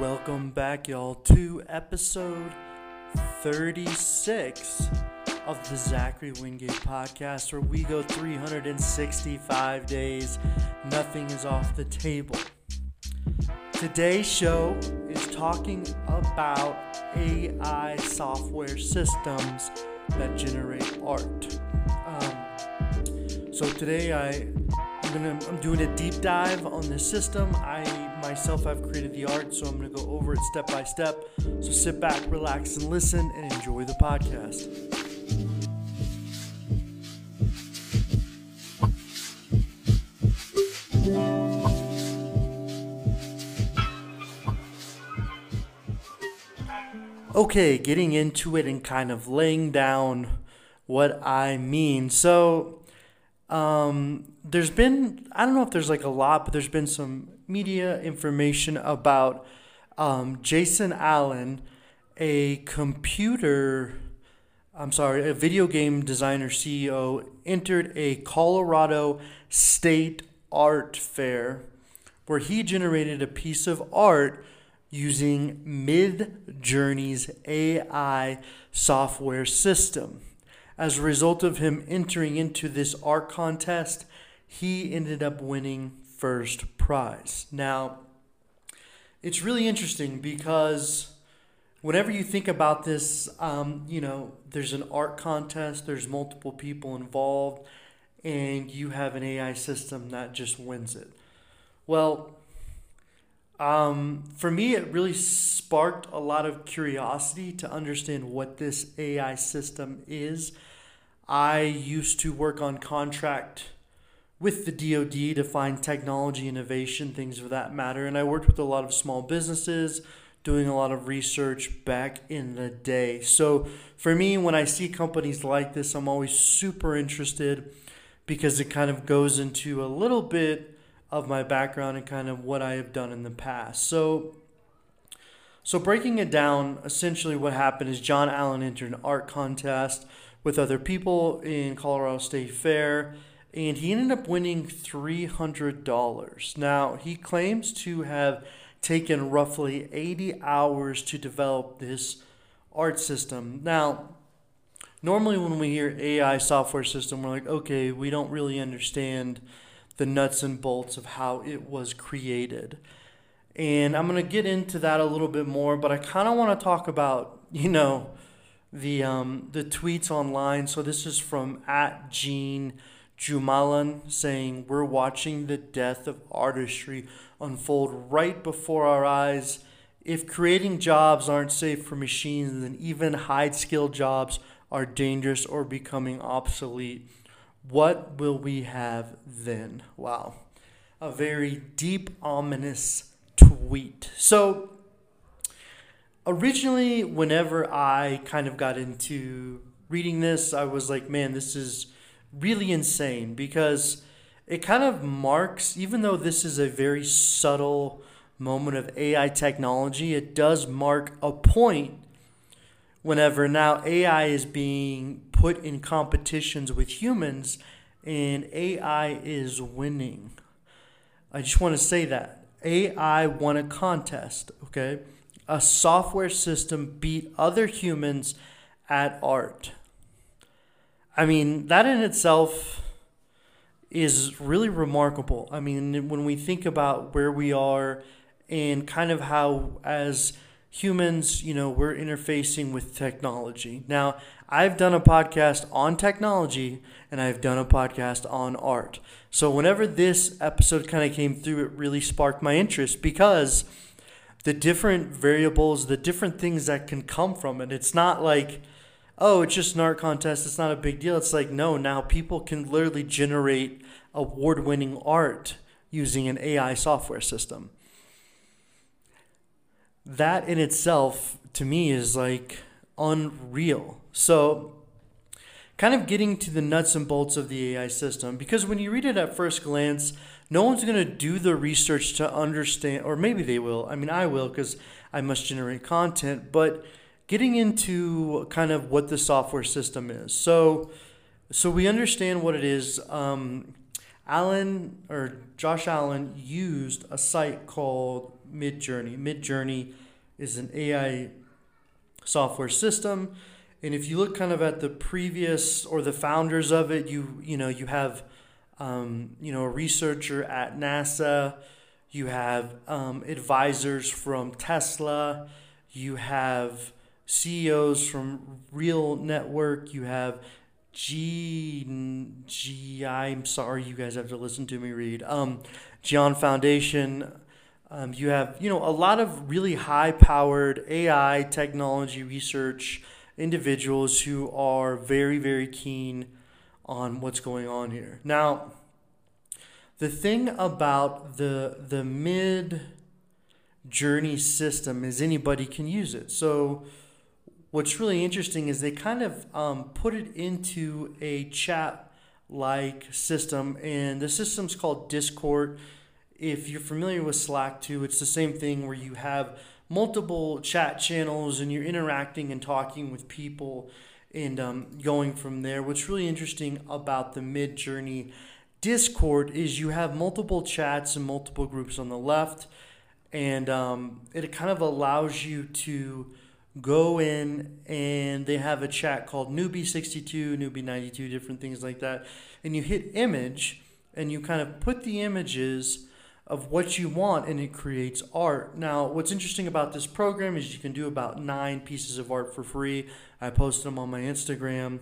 Welcome back, y'all, to episode 36 of the Zachary Wingate podcast, where we go 365 days. Nothing is off the table. Today's show is talking about AI software systems that generate art. Um, so today I I'm gonna I'm doing a deep dive on the system. I myself I've created the art, so I'm gonna go over it step by step. So sit back, relax, and listen, and enjoy the podcast. Okay, getting into it and kind of laying down what I mean. So, um, there's been I don't know if there's like a lot, but there's been some media information about um, Jason Allen, a computer. I'm sorry, a video game designer CEO entered a Colorado State Art Fair where he generated a piece of art using Midjourney's AI software system. As a result of him entering into this art contest, he ended up winning first prize. Now, it's really interesting because whenever you think about this, um, you know, there's an art contest, there's multiple people involved, and you have an AI system that just wins it. Well, um, for me, it really sparked a lot of curiosity to understand what this AI system is I used to work on contract with the DoD to find technology innovation, things of that matter. And I worked with a lot of small businesses doing a lot of research back in the day. So for me, when I see companies like this, I'm always super interested because it kind of goes into a little bit of my background and kind of what I have done in the past. So so breaking it down, essentially what happened is John Allen entered an art contest with other people in Colorado State Fair, and he ended up winning $300. Now, he claims to have taken roughly 80 hours to develop this art system. Now, normally when we hear AI software system, we're like, okay, we don't really understand the nuts and bolts of how it was created. And I'm going to get into that a little bit more, but I kind of want to talk about, you know, the um, the tweets online. So this is from at Gene Jumalon saying, "We're watching the death of artistry unfold right before our eyes. If creating jobs aren't safe for machines, then even high skilled jobs are dangerous or becoming obsolete. What will we have then?" Wow, a very deep, ominous tweet. So originally, whenever I kind of got into reading this, I was like, man, this is really insane because it kind of marks, even though this is a very subtle moment of AI technology, it does mark a point whenever now AI is being put in competitions with humans and AI is winning. I just want to say that. AI won a contest, okay? A software system beat other humans at art. I mean, that in itself is really remarkable. I mean, when we think about where we are and kind of how, as humans, you know, we're interfacing with technology. Now, I've done a podcast on technology and I've done a podcast on art. So, whenever this episode kind of came through, it really sparked my interest because the different variables, the different things that can come from it. It's not like, oh, it's just an art contest. It's not a big deal. It's like, no, now people can literally generate award winning art using an AI software system. That in itself, to me, is like unreal. So, kind of getting to the nuts and bolts of the AI system, because when you read it at first glance, no one's going to do the research to understand, or maybe they will. I mean, I will because I must generate content, but getting into kind of what the software system is. So, so we understand what it is. Um, Allen or Josh Allen used a site called Midjourney. Midjourney is an AI software system, and if you look kind of at the previous or the founders of it, you you know you have um, you know a researcher at NASA, you have um, advisors from Tesla, you have CEOs from Real Network, you have G G. I'm sorry, you guys have to listen to me read. Um, Gian Foundation. Um, you have you know a lot of really high powered AI technology research individuals who are very very keen on what's going on here. Now, the thing about the the mid journey system is anybody can use it. So what's really interesting is they kind of um, put it into a chat like system, and the system's called Discord. If you're familiar with Slack too, it's the same thing where you have multiple chat channels and you're interacting and talking with people and um, going from there. What's really interesting about the Midjourney Discord is you have multiple chats and multiple groups on the left, and um, it kind of allows you to go in and they have a chat called newbie62 newbie92 different things like that and you hit image and you kind of put the images of what you want and it creates art. Now what's interesting about this program is you can do about nine pieces of art for free. I post them on my instagram.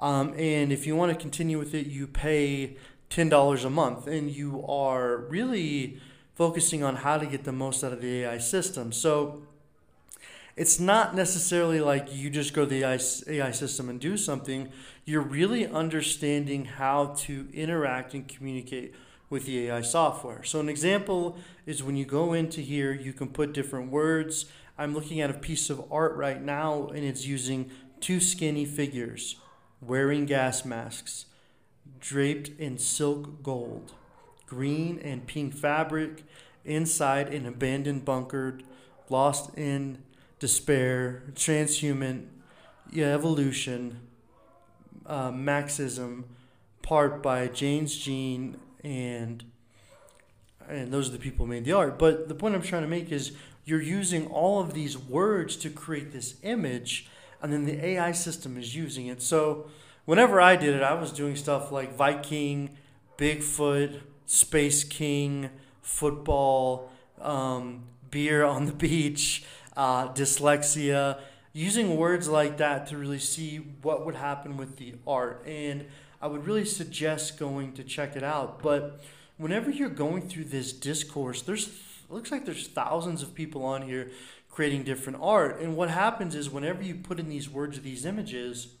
Um, and if you want to continue with it you pay $10 a month and you are really focusing on how to get the most out of the ai system. So it's not necessarily like you just go to the AI system and do something. You're really understanding how to interact and communicate with the AI software. So, an example is when you go into here, you can put different words. I'm looking at a piece of art right now, and it's using two skinny figures wearing gas masks, draped in silk gold, green and pink fabric, inside an abandoned bunker, lost in despair, transhuman, evolution, uh, Marxism, part by James Jean and and those are the people who made the art. But the point I'm trying to make is you're using all of these words to create this image, and then the AI system is using it. So whenever I did it, I was doing stuff like Viking, Bigfoot, Space King, football, um, beer on the beach uh, dyslexia, using words like that to really see what would happen with the art. And I would really suggest going to check it out. But whenever you're going through this Discord, there's looks like there's thousands of people on here creating different art. And what happens is whenever you put in these words, these images,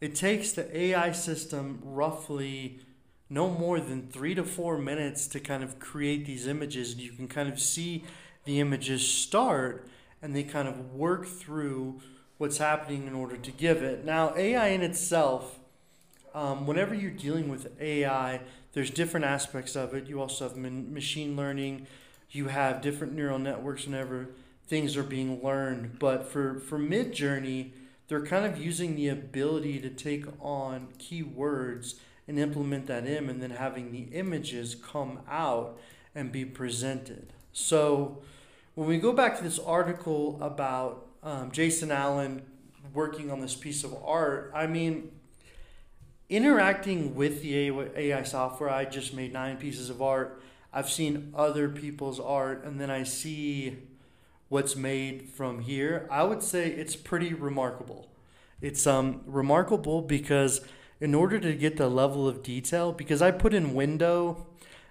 it takes the AI system roughly no more than three to four minutes to kind of create these images. And you can kind of see the images start and they kind of work through what's happening in order to give it. Now, AI in itself, um, whenever you're dealing with AI, there's different aspects of it. You also have machine learning, you have different neural networks whenever things are being learned. But for, for Midjourney, they're kind of using the ability to take on keywords and implement that in, and then having the images come out and be presented. So, when we go back to this article about um, Jason Allen working on this piece of art, I mean, interacting with the AI software, I just made nine pieces of art. I've seen other people's art, and then I see what's made from here. I would say it's pretty remarkable. It's um, remarkable because in order to get the level of detail, because I put in window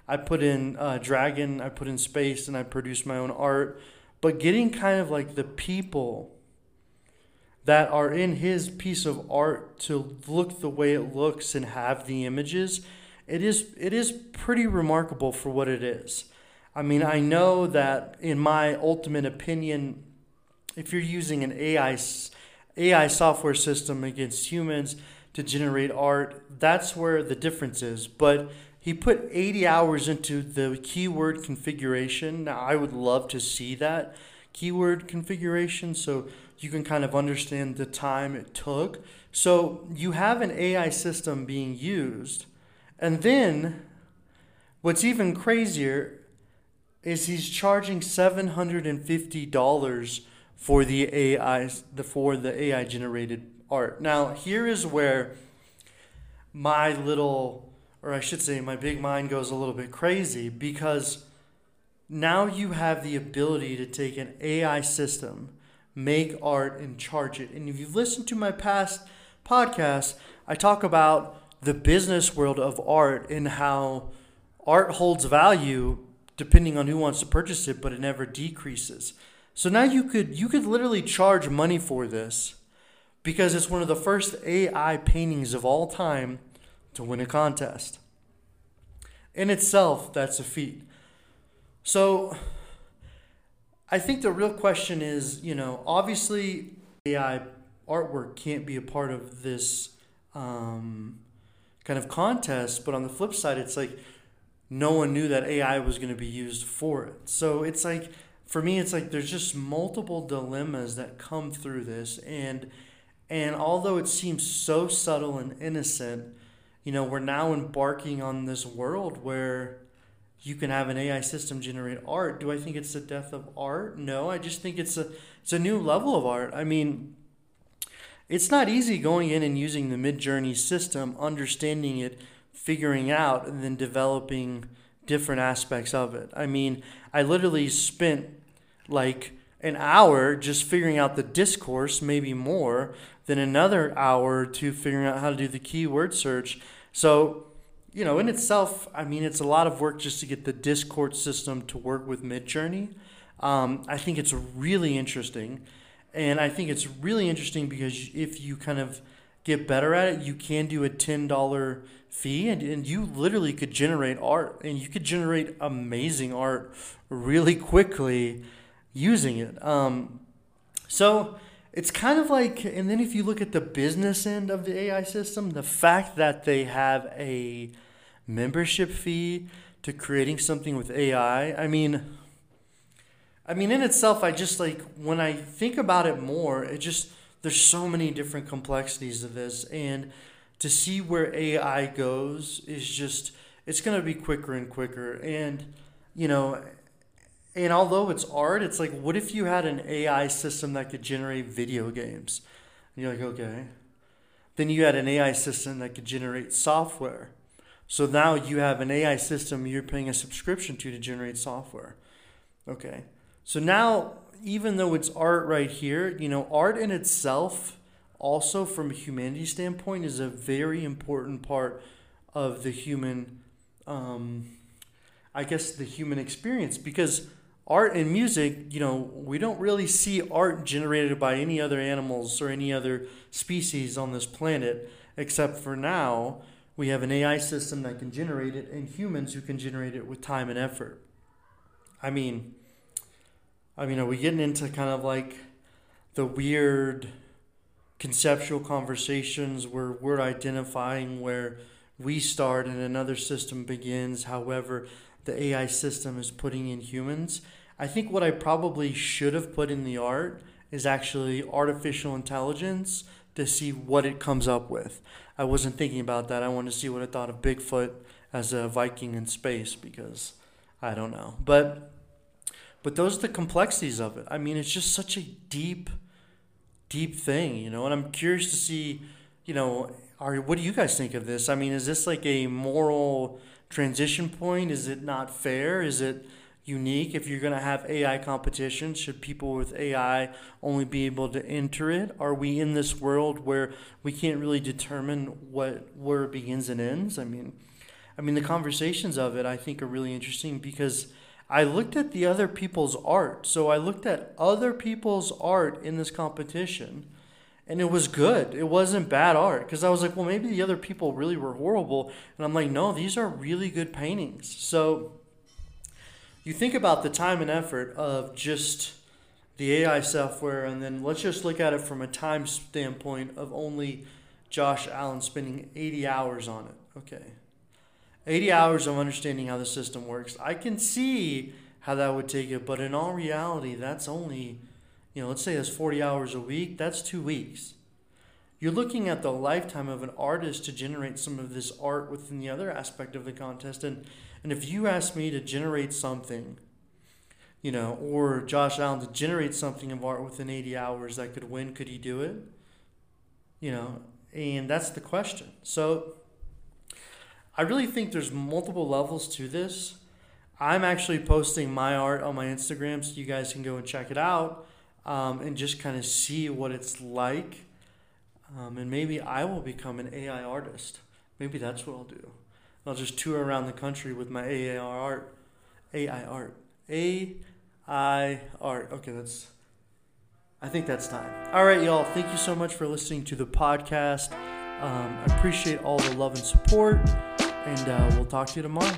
I put in uh, Dragon, I put in Space, and I produced my own art. But getting kind of like the people that are in his piece of art to look the way it looks and have the images, it is it is pretty remarkable for what it is. I mean, I know that in my ultimate opinion, if you're using an AI AI software system against humans to generate art, that's where the difference is. But he put 80 hours into the keyword configuration. Now, I would love to see that keyword configuration so you can kind of understand the time it took. So, you have an AI system being used, And then what's even crazier is he's charging $750 for the AI the for the AI generated art. Now, here is where my little or I should say my big mind goes a little bit crazy because now you have the ability to take an AI system, make art and charge it. And if you've listened to my past podcasts, I talk about the business world of art and how art holds value depending on who wants to purchase it, but it never decreases. So now you could you could literally charge money for this because it's one of the first AI paintings of all time to win a contest. In itself, that's a feat. So I think the real question is, you know, obviously AI artwork can't be a part of this um, kind of contest, but on the flip side, it's like no one knew that AI was going to be used for it. So it's like, for me, it's like there's just multiple dilemmas that come through this, and and although it seems so subtle and innocent, you know, we're now embarking on this world where you can have an AI system generate art. Do I think it's the death of art? No, I just think it's a it's a new level of art. I mean, it's not easy going in and using the Midjourney system, understanding it, figuring out, and then developing different aspects of it. I mean, I literally spent like an hour just figuring out the Discord, maybe more, than another hour to figuring out how to do the keyword search. So, you know, in itself, I mean, it's a lot of work just to get the Discord system to work with Midjourney. Um, I think it's really interesting. And I think it's really interesting because if you kind of get better at it, you can do a $10 fee and, and you literally could generate art and you could generate amazing art really quickly using it. Um, so it's kind of like, and then if you look at the business end of the AI system, the fact that they have a membership fee to creating something with AI, I mean, I mean, in itself, I just like when I think about it more, it just there's so many different complexities of this, and to see where AI goes is just it's gonna be quicker and quicker, and you know, and although it's art, it's like what if you had an AI system that could generate video games? And you're like, okay. Then you had an AI system that could generate software. So now you have an AI system you're paying a subscription to to generate software. Okay. So now, even though it's art right here, you know, art in itself, also from a humanity standpoint, is a very important part of the human, um, I guess, the human experience because art and music, you know, we don't really see art generated by any other animals or any other species on this planet, except for now we have an AI system that can generate it and humans who can generate it with time and effort. I mean, I mean, are we getting into kind of like the weird conceptual conversations where we're identifying where we start and another system begins, however, the AI system is putting in humans? I think what I probably should have put in the art is actually artificial intelligence to see what it comes up with. I wasn't thinking about that. I wanted to see what I thought of Bigfoot as a Viking in space because I don't know. But but those are the complexities of it. I mean, it's just such a deep, deep thing, you know. And I'm curious to see, you know, are what do you guys think of this? I mean, is this like a moral transition point? Is it not fair? Is it unique? If you're going to have AI competition, should people with AI only be able to enter it? Are we in this world where we can't really determine what where it begins and ends? I mean, I mean the conversations of it I think are really interesting because I looked at the other people's art. So I looked at other people's art in this competition and it was good. It wasn't bad art because I was like, well, maybe the other people really were horrible. And I'm like, no, these are really good paintings. So you think about the time and effort of just the AI software, and then let's just look at it from a time standpoint of only Josh Allen spending 80 hours on it. Okay. 80 hours of understanding how the system works. I can see how that would take it, but in all reality, that's only, you know, let's say that's 40 hours a week, that's two weeks. you're looking at the lifetime of an artist to generate some of this art within the other aspect of the contest. And, and if you ask me to generate something, you know, or Josh Allen to generate something of art within 80 hours that could win, could he do it? You know, and that's the question. So I really think there's multiple levels to this. I'm actually posting my art on my Instagram so you guys can go and check it out um, and just kind of see what it's like. Um, and maybe I will become an AI artist. Maybe that's what I'll do. I'll just tour around the country with my AI art. AI art. AI art. Okay, that's. I think that's time. All right, y'all. Thank you so much for listening to the podcast. Um, I appreciate all the love and support, and uh, we'll talk to you tomorrow.